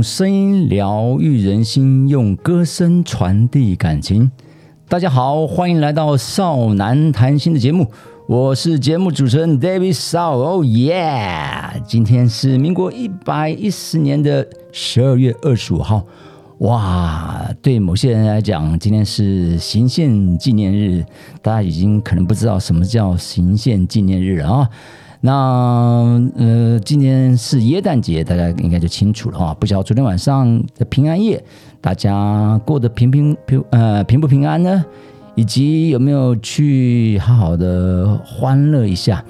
用声音疗愈人心，用歌声传递感情。大家好，欢迎来到少男谈心的节目，我是节目主持人 David 少。哦耶！今天是民国一百一十年的十二月二十五号。哇，对某些人来讲，今天是行宪纪念日。大家已经可能不知道什么叫行宪纪念日啊。那呃，今天是耶诞节，大家应该就清楚了哈。不晓得昨天晚上的平安夜，大家过得平平平呃平不平安呢？以及有没有去好好的欢乐一下？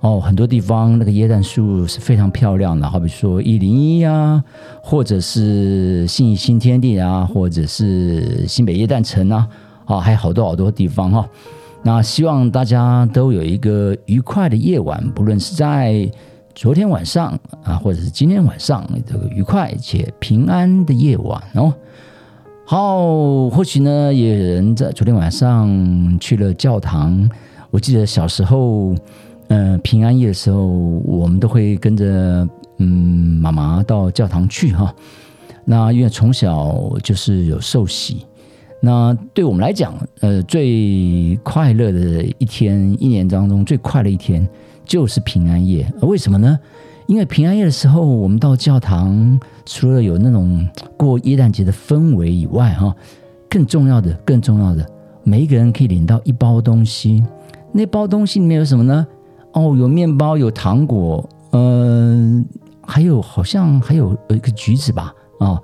哦，很多地方那个椰诞树是非常漂亮的，好比说一零一啊，或者是信义新天地啊，或者是新北椰诞城啊，啊，还有好多好多地方哈。那希望大家都有一个愉快的夜晚，不论是在昨天晚上啊，或者是今天晚上，这个愉快且平安的夜晚哦。好，或许呢，也有人在昨天晚上去了教堂。我记得小时候，嗯，平安夜的时候，我们都会跟着嗯妈妈到教堂去哈。那因为从小就是有受洗。那对我们来讲，呃，最快乐的一天，一年当中最快乐一天就是平安夜。为什么呢？因为平安夜的时候，我们到教堂，除了有那种过耶诞节的氛围以外，哈，更重要的，更重要的，每一个人可以领到一包东西。那包东西里面有什么呢？哦，有面包，有糖果，嗯，还有好像还有一个橘子吧，啊。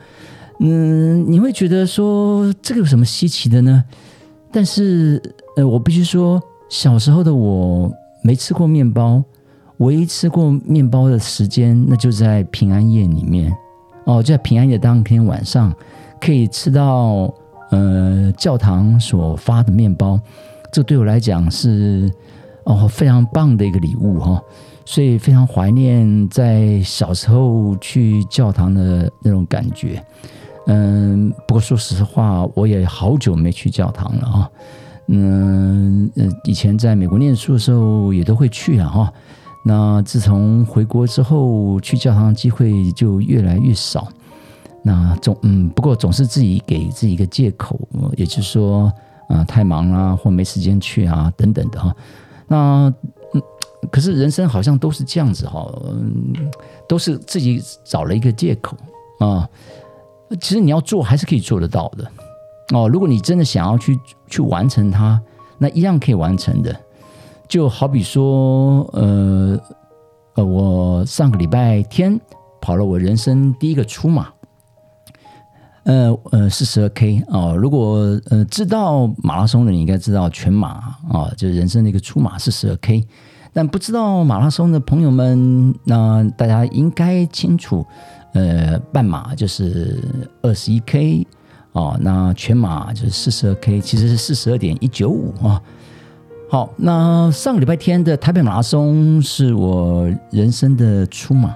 嗯，你会觉得说这个有什么稀奇的呢？但是，呃，我必须说，小时候的我没吃过面包，唯一吃过面包的时间，那就在平安夜里面。哦，在平安夜当天晚上，可以吃到呃教堂所发的面包，这对我来讲是哦非常棒的一个礼物哈。所以非常怀念在小时候去教堂的那种感觉。嗯，不过说实话，我也好久没去教堂了啊。嗯呃，以前在美国念书的时候也都会去啊哈。那自从回国之后，去教堂的机会就越来越少。那总嗯，不过总是自己给自己一个借口，也就是说啊，太忙啦，或没时间去啊，等等的哈。那嗯，可是人生好像都是这样子哈，嗯，都是自己找了一个借口啊。其实你要做还是可以做得到的哦。如果你真的想要去去完成它，那一样可以完成的。就好比说，呃呃，我上个礼拜天跑了我人生第一个出马，呃呃，四十二 K 啊。如果呃知道马拉松的，你应该知道全马啊，就是人生的一个出马四十二 K。但不知道马拉松的朋友们，那大家应该清楚。呃，半马就是二十一 K 哦，那全马就是四十二 K，其实是四十二点一九五啊。好，那上个礼拜天的台北马拉松是我人生的初马。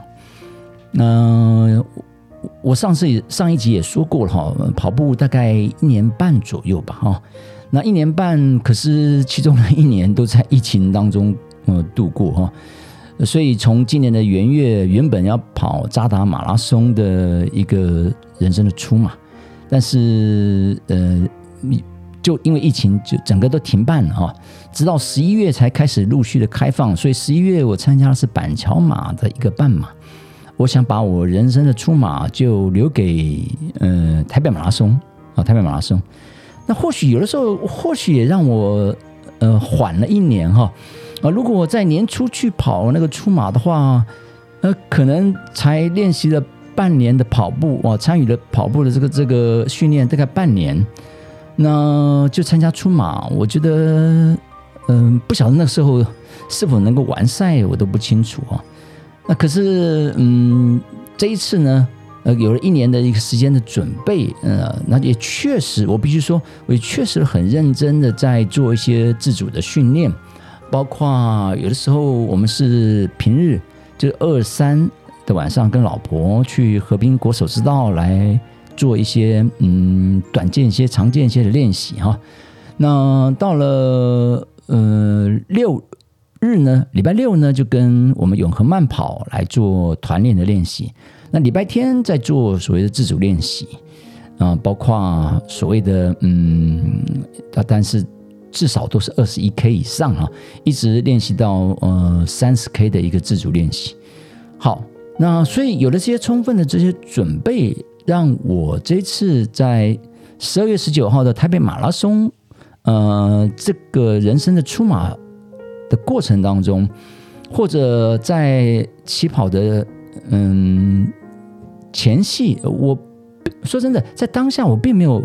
那我上次上一集也说过了哈，跑步大概一年半左右吧哈。那一年半，可是其中的一年都在疫情当中呃度过哈。所以从今年的元月，原本要跑扎达马拉松的一个人生的出马，但是呃，就因为疫情，就整个都停办了哈。直到十一月才开始陆续的开放，所以十一月我参加的是板桥马的一个半马。我想把我人生的出马就留给呃台北马拉松啊，台北马拉松。那或许有的时候，或许也让我呃缓了一年哈。啊，如果我在年初去跑那个出马的话，呃，可能才练习了半年的跑步，哇，参与了跑步的这个这个训练大概半年，那就参加出马，我觉得，嗯，不晓得那时候是否能够完赛，我都不清楚啊。那可是，嗯，这一次呢，呃，有了一年的一个时间的准备，呃，那也确实，我必须说，我也确实很认真的在做一些自主的训练。包括有的时候我们是平日，就是二三的晚上，跟老婆去河滨国手之道来做一些嗯短间歇、长间歇的练习哈。那到了呃六日呢，礼拜六呢就跟我们永和慢跑来做团练的练习。那礼拜天在做所谓的自主练习啊，包括所谓的嗯，但是至少都是二十一 K 以上啊，一直练习到呃三十 K 的一个自主练习。好，那所以有了这些充分的这些准备，让我这次在十二月十九号的台北马拉松，呃，这个人生的出马的过程当中，或者在起跑的嗯前戏，我说真的，在当下我并没有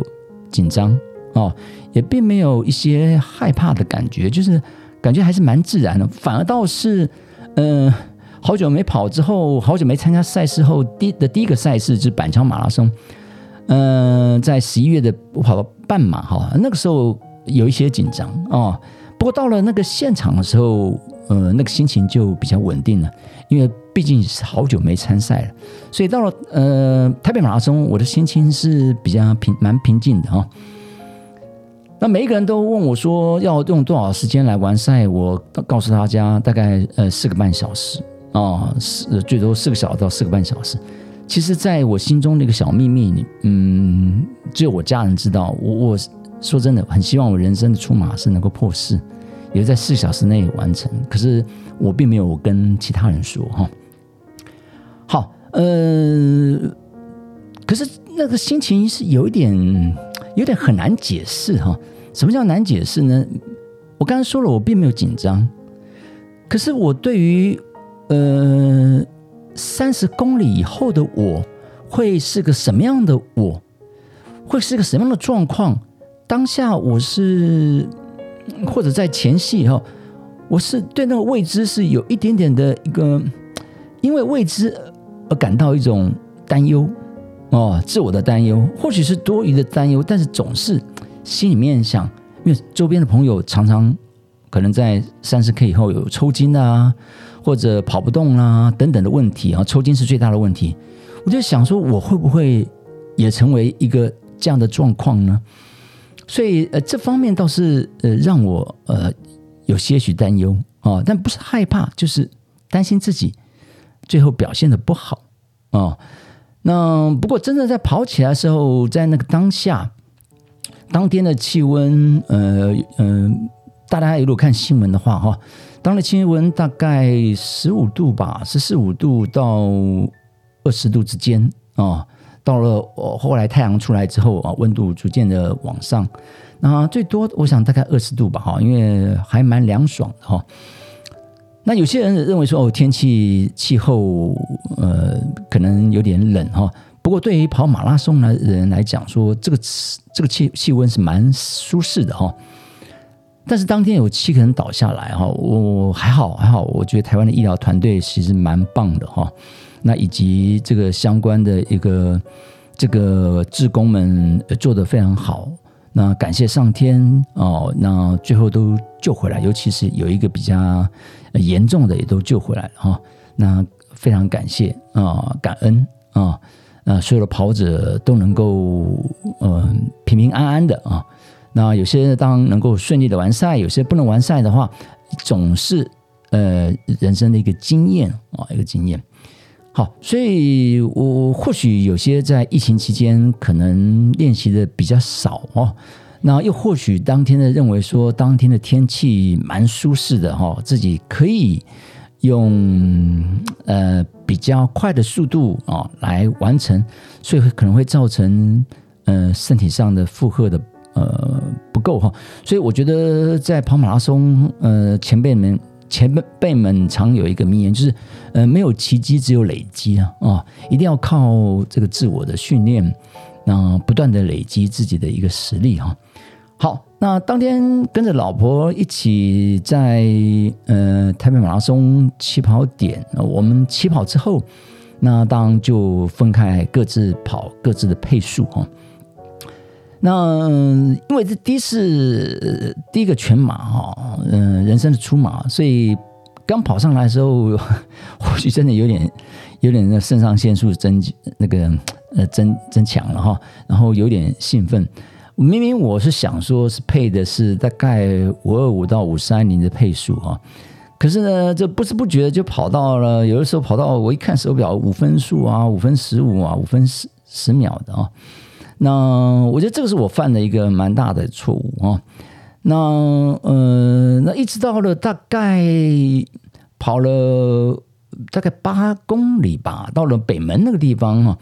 紧张哦，也并没有一些害怕的感觉，就是感觉还是蛮自然的，反而倒是嗯。好久没跑之后，好久没参加赛事后，第的第一个赛事是板桥马拉松。嗯，在十一月的我跑到半马哈，那个时候有一些紧张哦。不过到了那个现场的时候，呃，那个心情就比较稳定了，因为毕竟是好久没参赛了，所以到了呃台北马拉松，我的心情是比较平蛮平静的哈。那每一个人都问我说要用多少时间来完赛，我告诉大家大概呃四个半小时。哦，是最多四个小时到四个半小时。其实，在我心中那个小秘密，嗯，只有我家人知道。我我说真的，很希望我人生的出马是能够破四，也在四小时内完成。可是我并没有跟其他人说哈。好，呃，可是那个心情是有一点，有点很难解释哈。什么叫难解释呢？我刚才说了，我并没有紧张，可是我对于。呃，三十公里以后的我会是个什么样的我？会是个什么样的状况？当下我是或者在前戏哈，我是对那个未知是有一点点的一个，因为未知而感到一种担忧哦，自我的担忧，或许是多余的担忧，但是总是心里面想，因为周边的朋友常常可能在三十 K 以后有抽筋啊。或者跑不动啦等等的问题啊，抽筋是最大的问题。我就想说，我会不会也成为一个这样的状况呢？所以呃，这方面倒是呃让我呃有些许担忧啊，但不是害怕，就是担心自己最后表现的不好啊。那不过真的在跑起来的时候，在那个当下，当天的气温，呃嗯，大家如果看新闻的话哈。当的气温大概十五度吧，十四五度到二十度之间啊。到了后来太阳出来之后啊，温度逐渐的往上，那最多我想大概二十度吧哈，因为还蛮凉爽的哈。那有些人认为说哦，天气气候呃可能有点冷哈。不过对于跑马拉松的人来讲，说这个这个气气温是蛮舒适的哈。但是当天有七个人倒下来哈，我还好还好，我觉得台湾的医疗团队其实蛮棒的哈。那以及这个相关的一个这个职工们做得非常好，那感谢上天哦，那最后都救回来，尤其是有一个比较严重的也都救回来了哈。那非常感谢啊，感恩啊，那所有的跑者都能够嗯平平安安的啊。那有些当能够顺利的完赛，有些不能完赛的话，总是呃人生的一个经验啊，一个经验。好，所以我或许有些在疫情期间可能练习的比较少哦，那又或许当天的认为说当天的天气蛮舒适的哈，自己可以用呃比较快的速度啊来完成，所以可能会造成呃身体上的负荷的。呃，不够哈，所以我觉得在跑马拉松，呃，前辈们前辈辈们常有一个名言，就是呃，没有奇迹，只有累积啊啊，一定要靠这个自我的训练，那不断的累积自己的一个实力哈。好，那当天跟着老婆一起在呃台北马拉松起跑点，我们起跑之后，那当就分开各自跑各自的配速哈。那因为这第一次第一个全马哈，嗯，人生的出马，所以刚跑上来的时候，或许真的有点有点那肾上腺素增那个呃增增强了哈，然后有点兴奋。明明我是想说是配的是大概五二五到五三零的配速啊，可是呢，这不知不觉就跑到了，有的时候跑到我一看手表，五分数啊，五分十五啊，五分十十秒的啊。那我觉得这个是我犯的一个蛮大的错误啊。那呃，那一直到了大概跑了大概八公里吧，到了北门那个地方哈，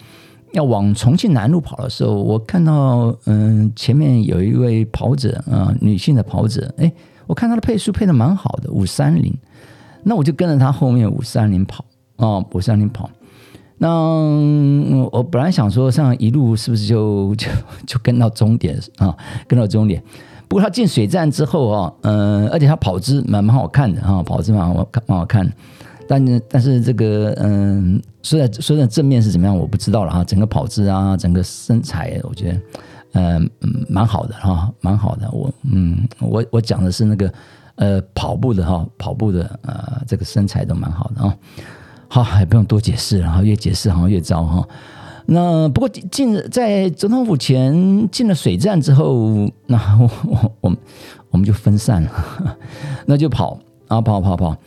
要往重庆南路跑的时候，我看到嗯前面有一位跑者啊，女性的跑者，哎。我看他的配速配的蛮好的，五三零，那我就跟着他后面五三零跑啊，五三零跑。那我本来想说，像一路是不是就 就就跟到终点啊？跟到终点。不过他进水站之后啊，嗯，而且他跑姿蛮蛮好看的啊，跑姿蛮好看蛮好看。但是但是这个嗯，虽然虽然正面是怎么样，我不知道了哈。整个跑姿啊，整个身材，我觉得。嗯，蛮好的哈，蛮好的。我嗯，我我讲的是那个呃跑步的哈，跑步的呃这个身材都蛮好的啊。好，也不用多解释了哈，越解释好像越糟哈。那不过进在总统府前进了水站之后，那我我我们我们就分散了，那就跑啊跑跑。跑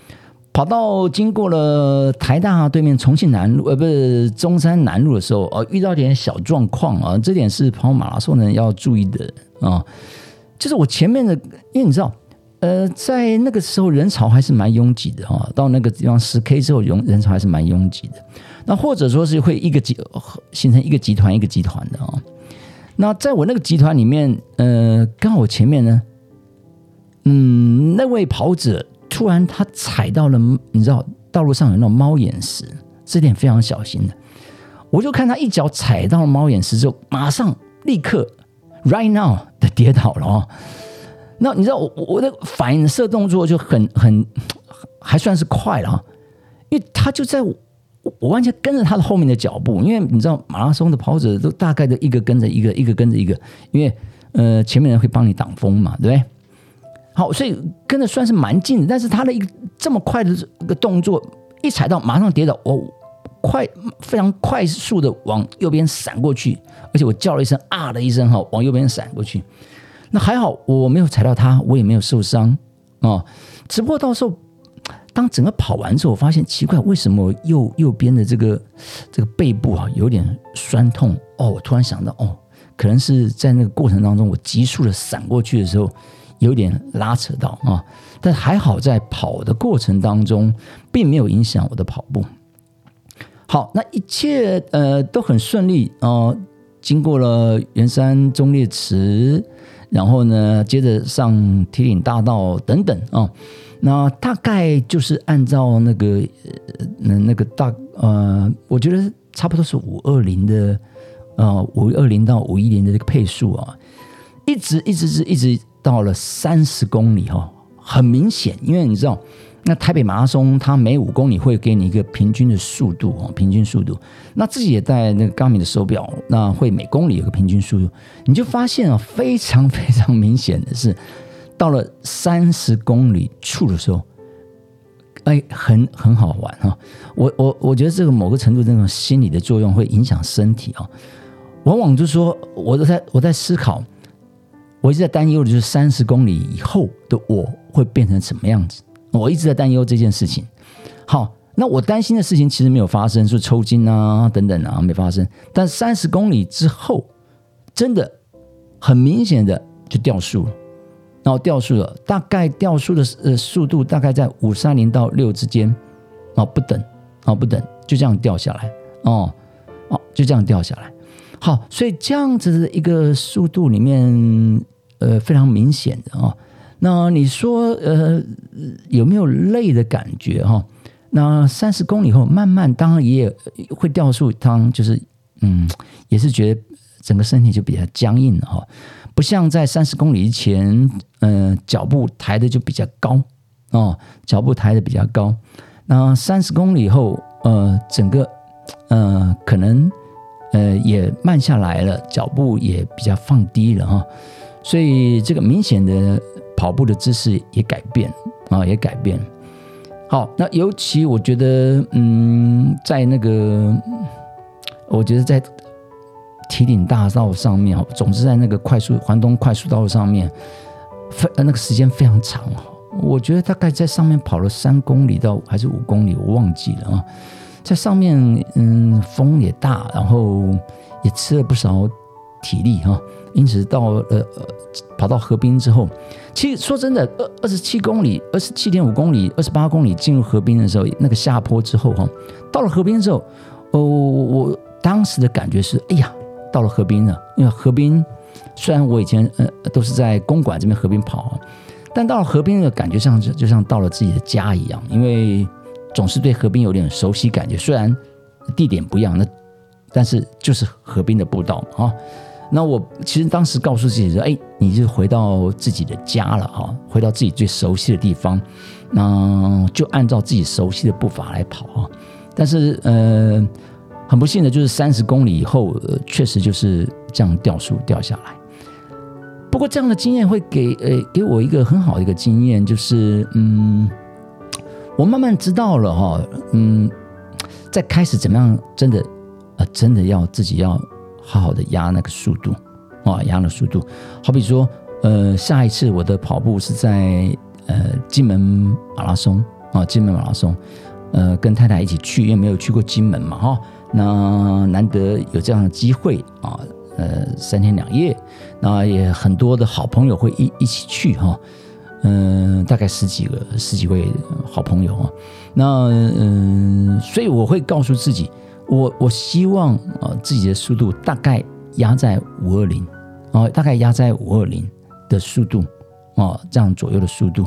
跑到经过了台大对面重庆南路，呃，不是中山南路的时候，呃，遇到点小状况啊，这点是跑马拉松的人要注意的啊。就是我前面的，因为你知道，呃，在那个时候人潮还是蛮拥挤的哈。到那个地方十 K 之后，人人潮还是蛮拥挤的。那或者说是会一个集形成一个集团一个集团的啊。那在我那个集团里面，呃，刚好前面呢，嗯，那位跑者。突然，他踩到了，你知道，道路上有那种猫眼石，这点非常小心的。我就看他一脚踩到了猫眼石之后，马上立刻 right now 的跌倒了哦。那你知道，我我的反射动作就很很还算是快了啊，因为他就在我我完全跟着他的后面的脚步，因为你知道，马拉松的跑者都大概的一个跟着一个，一个跟着一个，因为呃前面人会帮你挡风嘛，对不对？好，所以跟着算是蛮近的，但是他的一个这么快的一个动作，一踩到马上跌倒，我快非常快速的往右边闪过去，而且我叫了一声啊的一声哈，往右边闪过去。那还好我没有踩到他，我也没有受伤啊。只不过到时候当整个跑完之后，我发现奇怪，为什么右右边的这个这个背部啊有点酸痛？哦，我突然想到，哦，可能是在那个过程当中，我急速的闪过去的时候。有点拉扯到啊，但还好在跑的过程当中，并没有影响我的跑步。好，那一切呃都很顺利啊，经过了圆山中烈池，然后呢，接着上铁岭大道等等啊，那大概就是按照那个呃那个大呃，我觉得差不多是五二零的啊，五二零到五一零的这个配速啊，一直一直是一直。到了三十公里哈，很明显，因为你知道，那台北马拉松它每五公里会给你一个平均的速度哦，平均速度。那自己也带那个高米的手表，那会每公里有个平均速度，你就发现啊，非常非常明显的是，到了三十公里处的时候，哎，很很好玩哈。我我我觉得这个某个程度这种心理的作用会影响身体啊，往往就说，我都在我在思考。我一直在担忧的就是三十公里以后的我会变成什么样子。我一直在担忧这件事情。好，那我担心的事情其实没有发生，是抽筋啊等等啊没发生。但三十公里之后，真的很明显的就掉速了，然后掉速了，大概掉速的呃速度大概在五三零到六之间，哦不等，哦不等，就这样掉下来，哦哦就这样掉下来。好，所以这样子的一个速度里面，呃，非常明显的啊。那你说，呃，有没有累的感觉哈？那三十公里后，慢慢当然也会掉速，当就是嗯，也是觉得整个身体就比较僵硬了哈。不像在三十公里前，嗯，脚步抬的就比较高哦，脚步抬的比较高。那三十公里后，呃，整个呃，可能。呃，也慢下来了，脚步也比较放低了哈，所以这个明显的跑步的姿势也改变啊，也改变。好，那尤其我觉得，嗯，在那个，我觉得在提顶大道上面，总是在那个快速环东快速道路上面，非那个时间非常长我觉得大概在上面跑了三公里到还是五公里，我忘记了啊。在上面，嗯，风也大，然后也吃了不少体力哈。因此到呃呃跑到河滨之后，其实说真的，二二十七公里、二十七点五公里、二十八公里进入河滨的时候，那个下坡之后哈，到了河滨之后，哦，我当时的感觉是，哎呀，到了河滨了。因为河滨虽然我以前呃都是在公馆这边河滨跑，但到了河滨的感觉像就像到了自己的家一样，因为。总是对河滨有点熟悉感觉，虽然地点不一样，那但是就是河滨的步道啊。那我其实当时告诉自己说：“哎，你就回到自己的家了哈，回到自己最熟悉的地方，那就按照自己熟悉的步伐来跑啊。”但是呃，很不幸的就是三十公里以后，呃确实就是这样掉速掉下来。不过这样的经验会给呃给我一个很好的一个经验，就是嗯。我慢慢知道了哈，嗯，在开始怎么样，真的，呃，真的要自己要好好的压那个速度，啊，压那速度。好比说，呃，下一次我的跑步是在呃金门马拉松啊，金门马拉松，呃，跟太太一起去，因为没有去过金门嘛，哈，那难得有这样的机会啊，呃，三天两夜，那也很多的好朋友会一一起去哈。嗯，大概十几个、十几位好朋友啊，那嗯，所以我会告诉自己，我我希望啊，自己的速度大概压在五二零啊，大概压在五二零的速度啊，这样左右的速度，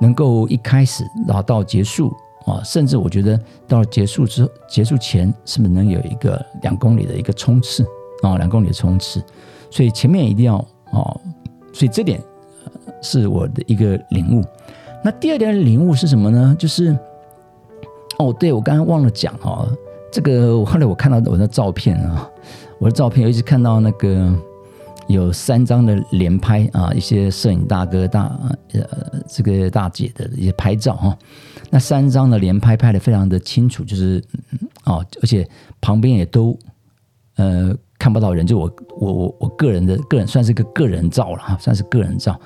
能够一开始然后到结束啊，甚至我觉得到结束之，结束前是不是能有一个两公里的一个冲刺啊，两公里的冲刺，所以前面一定要啊，所以这点。是我的一个领悟。那第二点领悟是什么呢？就是哦，对我刚刚忘了讲哦，这个我后来我看到我的照片啊，我的照片，尤其看到那个有三张的连拍啊，一些摄影大哥大呃这个大姐的一些拍照哈，那三张的连拍拍的非常的清楚，就是哦，而且旁边也都呃看不到人，就我我我我个人的个人算是个个人照了哈，算是个人照。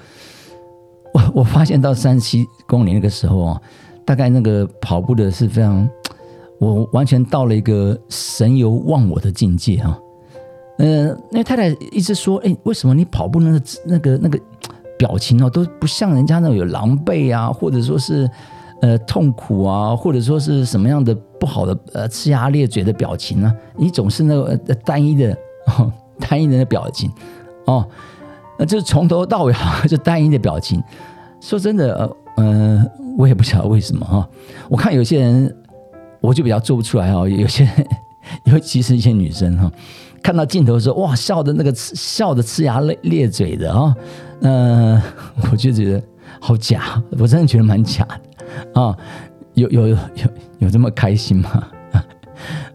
我我发现到三十七公里那个时候啊，大概那个跑步的是非常，我完全到了一个神游忘我的境界啊。嗯，那太太一直说，哎，为什么你跑步那个那个那个表情哦，都不像人家那种有狼狈啊，或者说是呃痛苦啊，或者说是什么样的不好的呃呲牙咧嘴的表情呢？你总是那个单一的 单一人的表情哦。那就是从头到尾，就单一的表情。说真的，呃，我也不晓得为什么哈。我看有些人，我就比较做不出来哈。有些，尤其是一些女生哈，看到镜头的时候，哇，笑的那个笑的呲牙咧咧嘴的啊，嗯，我就觉得好假，我真的觉得蛮假的啊。有有有有有这么开心吗？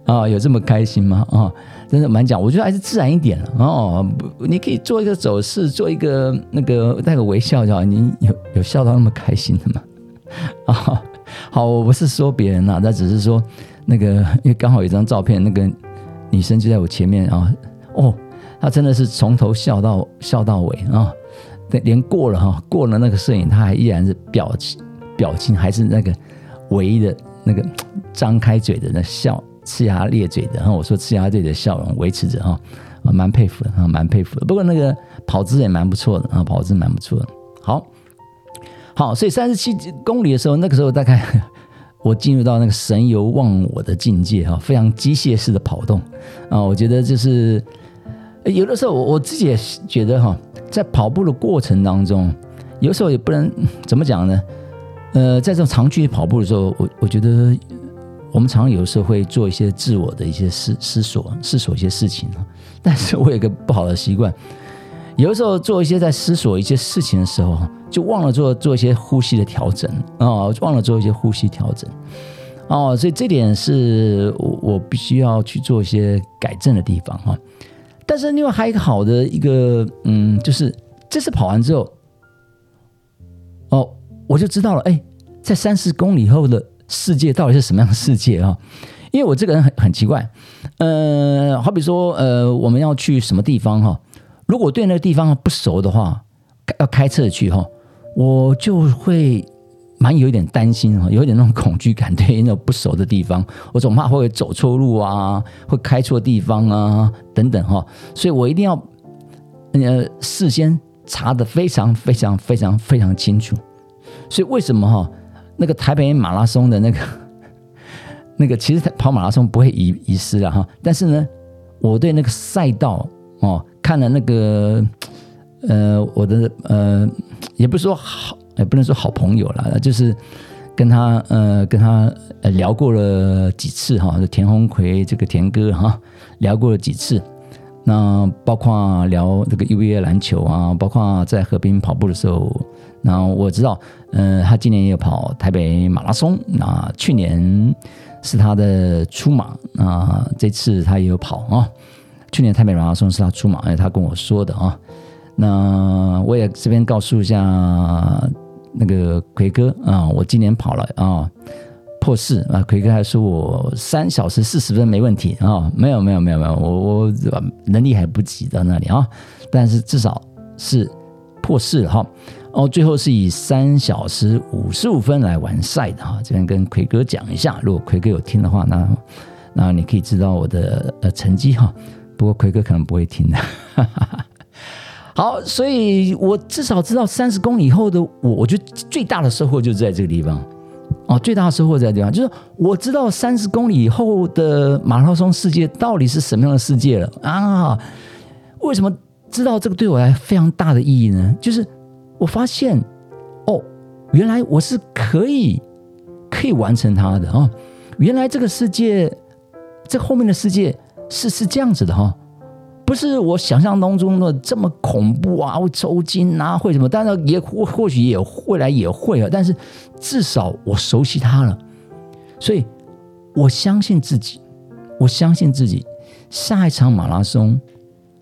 啊，有这么开心吗？啊？真的蛮假，我觉得还是自然一点哦。你可以做一个走势，做一个那个带个微笑就好。你有有笑到那么开心的吗？啊，好，我不是说别人呐，那只是说那个，因为刚好有一张照片，那个女生就在我前面啊。哦，她真的是从头笑到笑到尾啊。连过了哈，过了那个摄影，她还依然是表情表情还是那个唯一的那个张开嘴的那笑。呲牙咧嘴的，然后我说呲牙咧嘴的笑容维持着哈，啊，蛮佩服的啊，蛮佩服的。不过那个跑姿也蛮不错的啊，跑姿蛮不错的。好，好，所以三十七公里的时候，那个时候大概 我进入到那个神游忘我的境界哈，非常机械式的跑动啊。我觉得就是有的时候我我自己也觉得哈，在跑步的过程当中，有时候也不能怎么讲呢？呃，在这种长距离跑步的时候，我我觉得。我们常常有时候会做一些自我的一些思思索、思索一些事情但是我有一个不好的习惯，有的时候做一些在思索一些事情的时候，就忘了做做一些呼吸的调整啊，忘了做一些呼吸调整哦，所以这点是我必须要去做一些改正的地方哈。但是另外还有一个好的一个嗯，就是这次跑完之后，哦，我就知道了，哎，在三十公里后的。世界到底是什么样的世界啊？因为我这个人很很奇怪，呃，好比说，呃，我们要去什么地方哈？如果对那个地方不熟的话，要开车去哈，我就会蛮有一点担心哈，有一点那种恐惧感，对那种不熟的地方，我总怕会走错路啊，会开错地方啊，等等哈，所以我一定要呃事先查的非常非常非常非常清楚。所以为什么哈那个台北马拉松的那个 那个其实跑马拉松不会遗遗失了哈，但是呢，我对那个赛道哦看了那个呃我的呃也不是说好。也不能说好朋友了，就是跟他呃跟他呃聊过了几次哈，田鸿奎这个田哥哈聊过了几次，那包括聊这个 UVA 篮球啊，包括在河边跑步的时候，那我知道，嗯，他今年也有跑台北马拉松，那去年是他的出马，那这次他也有跑啊，去年台北马拉松是他出马，哎，他跟我说的啊，那我也这边告诉一下。那个奎哥啊，我今年跑了啊破四啊，奎哥还说我三小时四十分没问题啊，没有没有没有没有，我我能力还不及到那里啊，但是至少是破四哈。哦，最后是以三小时五十五分来完赛的哈，这边跟奎哥讲一下，如果奎哥有听的话，那那你可以知道我的呃成绩哈，不过奎哥可能不会听的。好，所以我至少知道三十公里以后的我，我觉得最大的收获就在这个地方哦，最大的收获在地方就是我知道三十公里以后的马拉松世界到底是什么样的世界了啊？为什么知道这个对我来非常大的意义呢？就是我发现哦，原来我是可以可以完成它的啊！原来这个世界，这后面的世界是是这样子的哈。不是我想象当中的这么恐怖啊，会抽筋啊，会什么？当然也或或许也未来也会啊，但是至少我熟悉它了，所以我相信自己，我相信自己，下一场马拉松，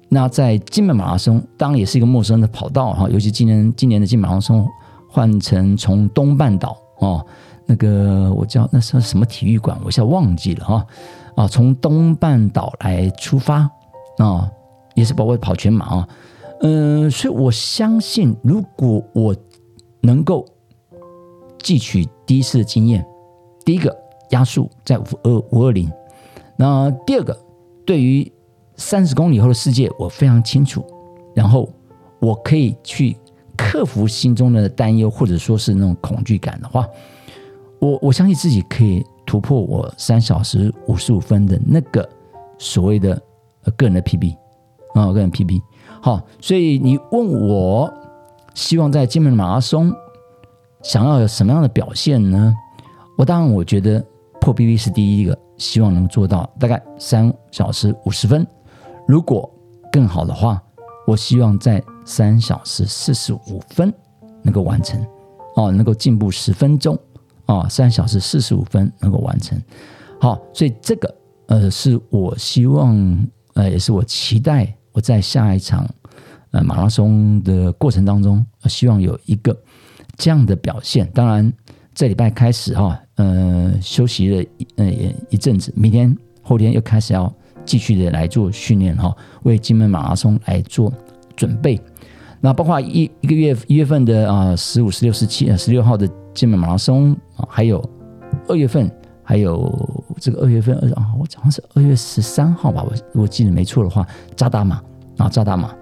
那在金门马拉松当然也是一个陌生的跑道哈，尤其今年今年的金马拉松换成从东半岛哦，那个我叫那是什么体育馆，我一下忘记了哈啊，从东半岛来出发。啊，也是包括跑全马啊，嗯，所以我相信，如果我能够汲取第一次的经验，第一个压速在五二五二零，那第二个对于三十公里后的世界我非常清楚，然后我可以去克服心中的担忧或者说是那种恐惧感的话，我我相信自己可以突破我三小时五十五分的那个所谓的。个人的 PB 啊，个人 PB 好，所以你问我希望在金门马拉松想要有什么样的表现呢？我当然我觉得破 PB 是第一个，希望能做到大概三小时五十分。如果更好的话，我希望在三小时四十五分能够完成哦，能够进步十分钟啊，三小时四十五分能够完成。好，所以这个呃是我希望。呃，也是我期待我在下一场呃马拉松的过程当中，希望有一个这样的表现。当然，这礼拜开始哈，呃，休息了一呃一阵子，明天后天又开始要继续的来做训练哈，为金门马拉松来做准备。那包括一一个月一月份的啊十五、十六、十七、啊十六号的金门马拉松啊，还有二月份。还有这个二月份二啊，我好像是二月十三号吧，我如果记得没错的话，扎达马啊，扎达马，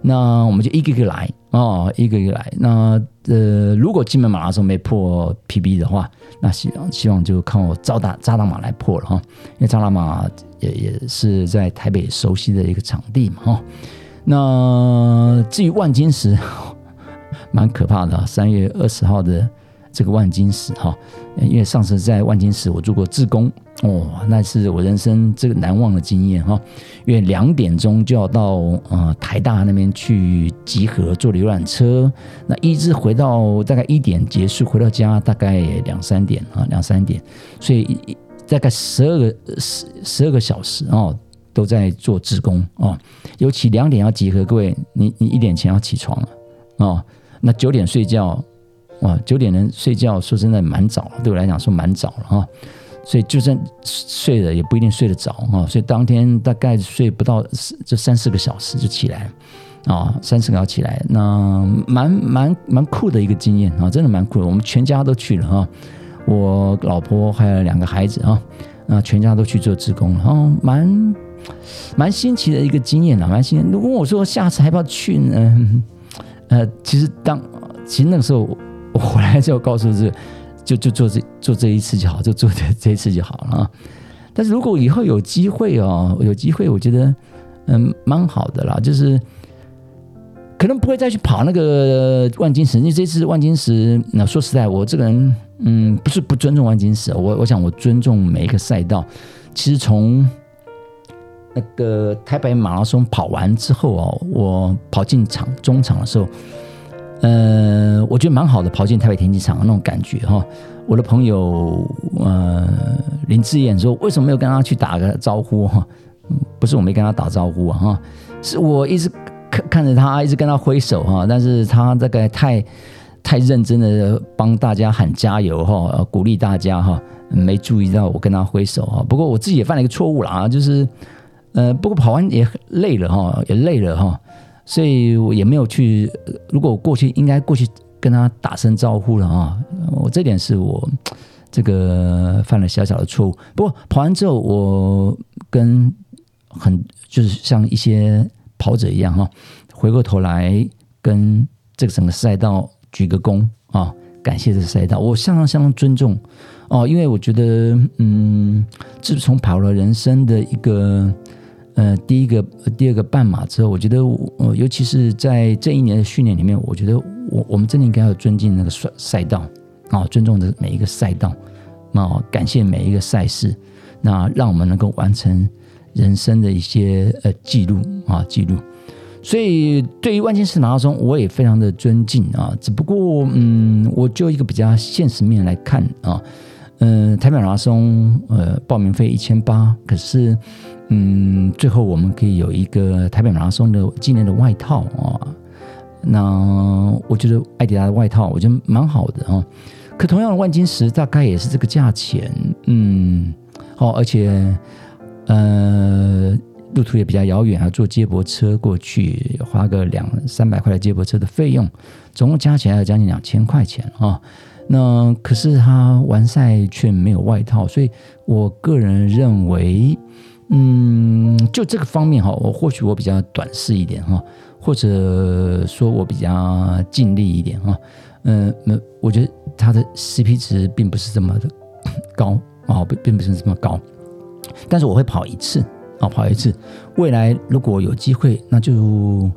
那我们就一个一个来啊，一个一个来。那呃，如果金门马拉松没破 PB 的话，那希望希望就靠我扎达扎达马来破了哈，因为扎达马也也是在台北熟悉的一个场地嘛哈。那至于万金石，蛮可怕的，三月二十号的。这个万金石哈，因为上次在万金石我做过志工哦，那是我人生这个难忘的经验哈。因为两点钟就要到呃台大那边去集合坐游览车，那一直回到大概一点结束，回到家大概两三点啊两三点，所以大概十二个十十二个小时哦都在做志工哦。尤其两点要集合，各位你你一点前要起床了哦，那九点睡觉。哇，九点能睡觉，说真的蛮早，对我来讲说蛮早了哈。所以就算睡了也不一定睡得着啊，所以当天大概睡不到就三四个小时就起来啊，三四个小时起来，那蛮蛮蛮酷的一个经验啊，真的蛮酷的。我们全家都去了哈，我老婆还有两个孩子啊，那全家都去做职工了，然后蛮蛮新奇的一个经验啊，蛮新。如果我说下次还不要去呢？呃，其实当其实那个时候我回来之后告诉这。就就做这做这一次就好，就做这 这一次就好了啊！但是如果以后有机会哦，有机会，我觉得嗯蛮好的啦。就是可能不会再去跑那个万金石，因为这次万金石，那说实在，我这个人嗯不是不尊重万金石，我我想我尊重每一个赛道。其实从那个台北马拉松跑完之后哦，我跑进场中场的时候。呃，我觉得蛮好的，跑进台北田径场那种感觉哈。我的朋友呃林志燕说，为什么没有跟他去打个招呼哈？不是我没跟他打招呼啊哈，是我一直看看着他，一直跟他挥手哈。但是他这个太太认真的帮大家喊加油哈，鼓励大家哈，没注意到我跟他挥手哈。不过我自己也犯了一个错误了啊，就是呃，不过跑完也累了哈，也累了哈。所以我也没有去。如果我过去，应该过去跟他打声招呼了啊！我这点是我这个犯了小小的错误。不过跑完之后，我跟很就是像一些跑者一样哈，回过头来跟这个整个赛道鞠个躬啊，感谢这个赛道，我相当相当尊重哦，因为我觉得嗯，自从跑了人生的一个。呃，第一个、第二个半马之后，我觉得，呃，尤其是在这一年的训练里面，我觉得我我们真的应该要尊敬那个赛赛道啊，尊重的每一个赛道，啊，感谢每一个赛事，那让我们能够完成人生的一些呃记录啊记录。所以对于万金石马拉松，我也非常的尊敬啊。只不过，嗯，我就一个比较现实面来看啊，嗯，台北马拉松呃报名费一千八，可是。嗯，最后我们可以有一个台北马拉松的纪念的外套啊。那我觉得艾迪达的外套，我觉得蛮好的啊。可同样的万金石大概也是这个价钱，嗯，好，而且呃，路途也比较遥远，要坐接驳车过去，花个两三百块的接驳车的费用，总共加起来要将近两千块钱啊。那可是他完赛却没有外套，所以我个人认为。嗯，就这个方面哈，我或许我比较短视一点哈，或者说我比较尽力一点哈。嗯，那我觉得它的 CP 值并不是这么的高啊，并并不是这么高。但是我会跑一次啊，跑一次。未来如果有机会，那就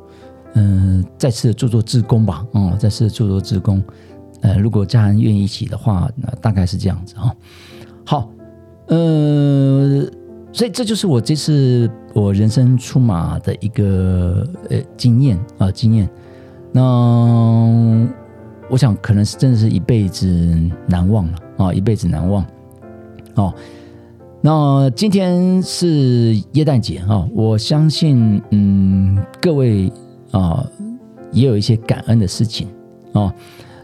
嗯再次做做志工吧，哦，再次做做志工。呃，如果家人愿意一起的话，那大概是这样子哈。好，呃。所以这就是我这次我人生出马的一个呃经验啊经验。那我想可能是真的是一辈子难忘了啊，一辈子难忘。哦，那今天是耶诞节啊，我相信嗯各位啊也有一些感恩的事情啊。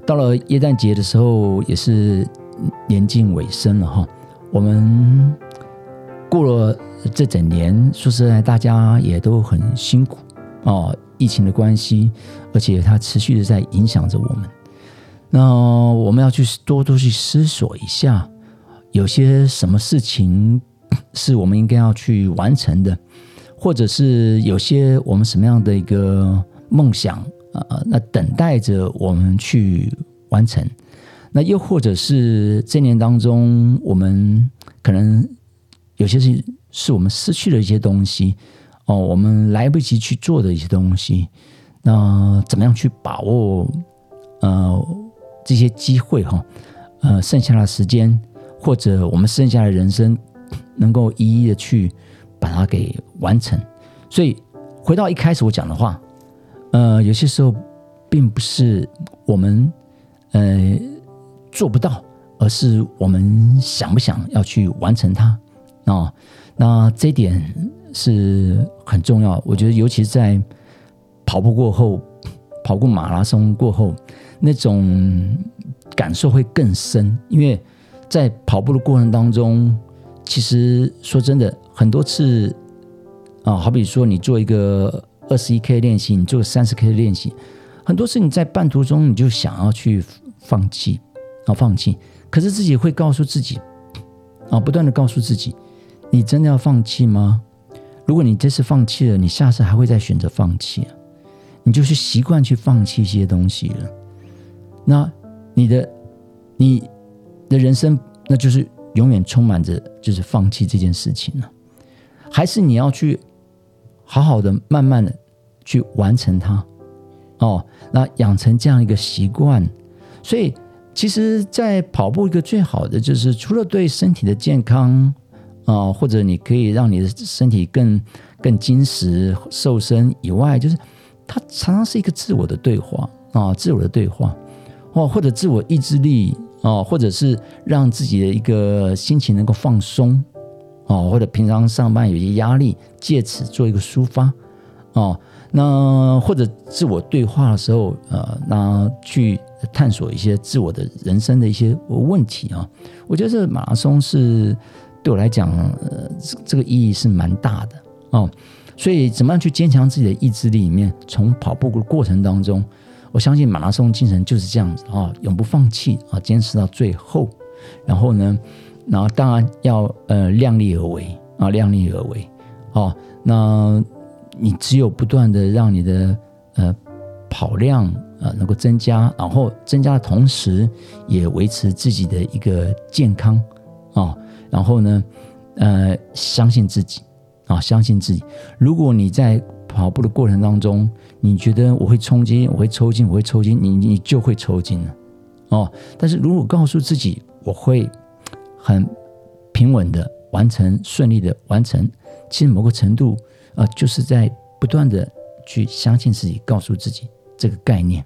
到了耶诞节的时候，也是年近尾声了哈，我们。过了这整年，说实在，大家也都很辛苦哦。疫情的关系，而且它持续的在影响着我们。那我们要去多多去思索一下，有些什么事情是我们应该要去完成的，或者是有些我们什么样的一个梦想啊，那等待着我们去完成。那又或者是这年当中，我们可能。有些是是我们失去了一些东西哦，我们来不及去做的一些东西，那怎么样去把握呃这些机会哈？呃，剩下的时间或者我们剩下的人生，能够一一的去把它给完成。所以回到一开始我讲的话，呃，有些时候并不是我们呃做不到，而是我们想不想要去完成它。啊，那这点是很重要。我觉得，尤其在跑步过后，跑过马拉松过后，那种感受会更深。因为在跑步的过程当中，其实说真的，很多次啊，好比说你做一个二十一 K 练习，你做三十 K 练习，很多次你在半途中你就想要去放弃啊，放弃，可是自己会告诉自己啊，不断的告诉自己，你真的要放弃吗？如果你这次放弃了，你下次还会再选择放弃啊？你就是习惯去放弃一些东西了，那你的你的人生，那就是永远充满着就是放弃这件事情了，还是你要去好好的、慢慢的去完成它？哦，那养成这样一个习惯，所以其实，在跑步一个最好的就是除了对身体的健康啊，或者你可以让你的身体更更精实、瘦身以外，就是。它常常是一个自我的对话啊，自我的对话哦，或者自我意志力哦，或者是让自己的一个心情能够放松哦，或者平常上班有些压力，借此做一个抒发哦。那或者自我对话的时候，呃，那去探索一些自我的人生的一些问题啊。我觉得这马拉松是对我来讲，呃，这这个意义是蛮大的哦。所以，怎么样去坚强自己的意志力？里面从跑步的过程当中，我相信马拉松精神就是这样子啊，永不放弃啊，坚持到最后。然后呢，然后当然要呃量力而为啊，量力而为哦。那你只有不断的让你的呃跑量呃能够增加，然后增加的同时，也维持自己的一个健康啊。然后呢，呃，相信自己。啊，相信自己。如果你在跑步的过程当中，你觉得我会冲筋，我会抽筋，我会抽筋，你你就会抽筋了。哦，但是如果告诉自己我会很平稳的完成，顺利的完成，其实某个程度啊，就是在不断的去相信自己，告诉自己这个概念。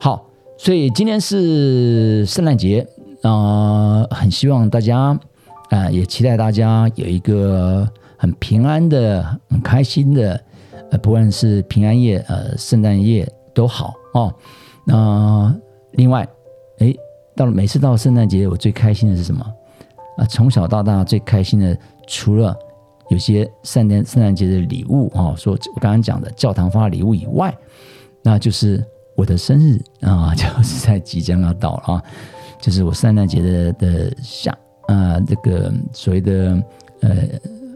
好，所以今天是圣诞节啊，很希望大家啊，也期待大家有一个。很平安的，很开心的，呃，不管是平安夜，呃，圣诞夜都好哦。那另外，哎，到了每次到圣诞节，我最开心的是什么？啊，从小到大最开心的，除了有些圣诞圣诞节的礼物啊，说我刚刚讲的教堂发礼物以外，那就是我的生日啊，就是在即将要到了啊，就是我圣诞节的的下啊，这个所谓的呃。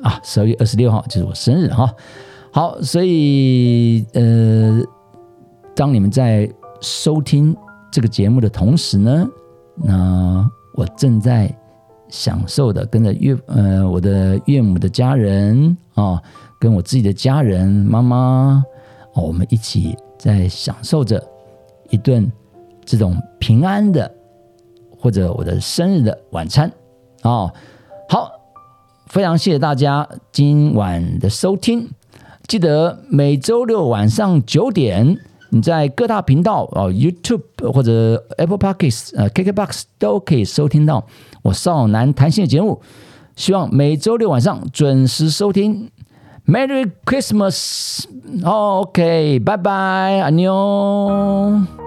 啊，十二月二十六号就是我生日哈。好，所以呃，当你们在收听这个节目的同时呢，那我正在享受的跟着岳呃我的岳母的家人啊，跟我自己的家人妈妈，我们一起在享受着一顿这种平安的或者我的生日的晚餐哦。好。非常谢谢大家今晚的收听，记得每周六晚上九点，你在各大频道哦，YouTube 或者 Apple Podcasts、呃 KKBox 都可以收听到我少男谈心的节目。希望每周六晚上准时收听。Merry Christmas！OK，拜拜，阿妞。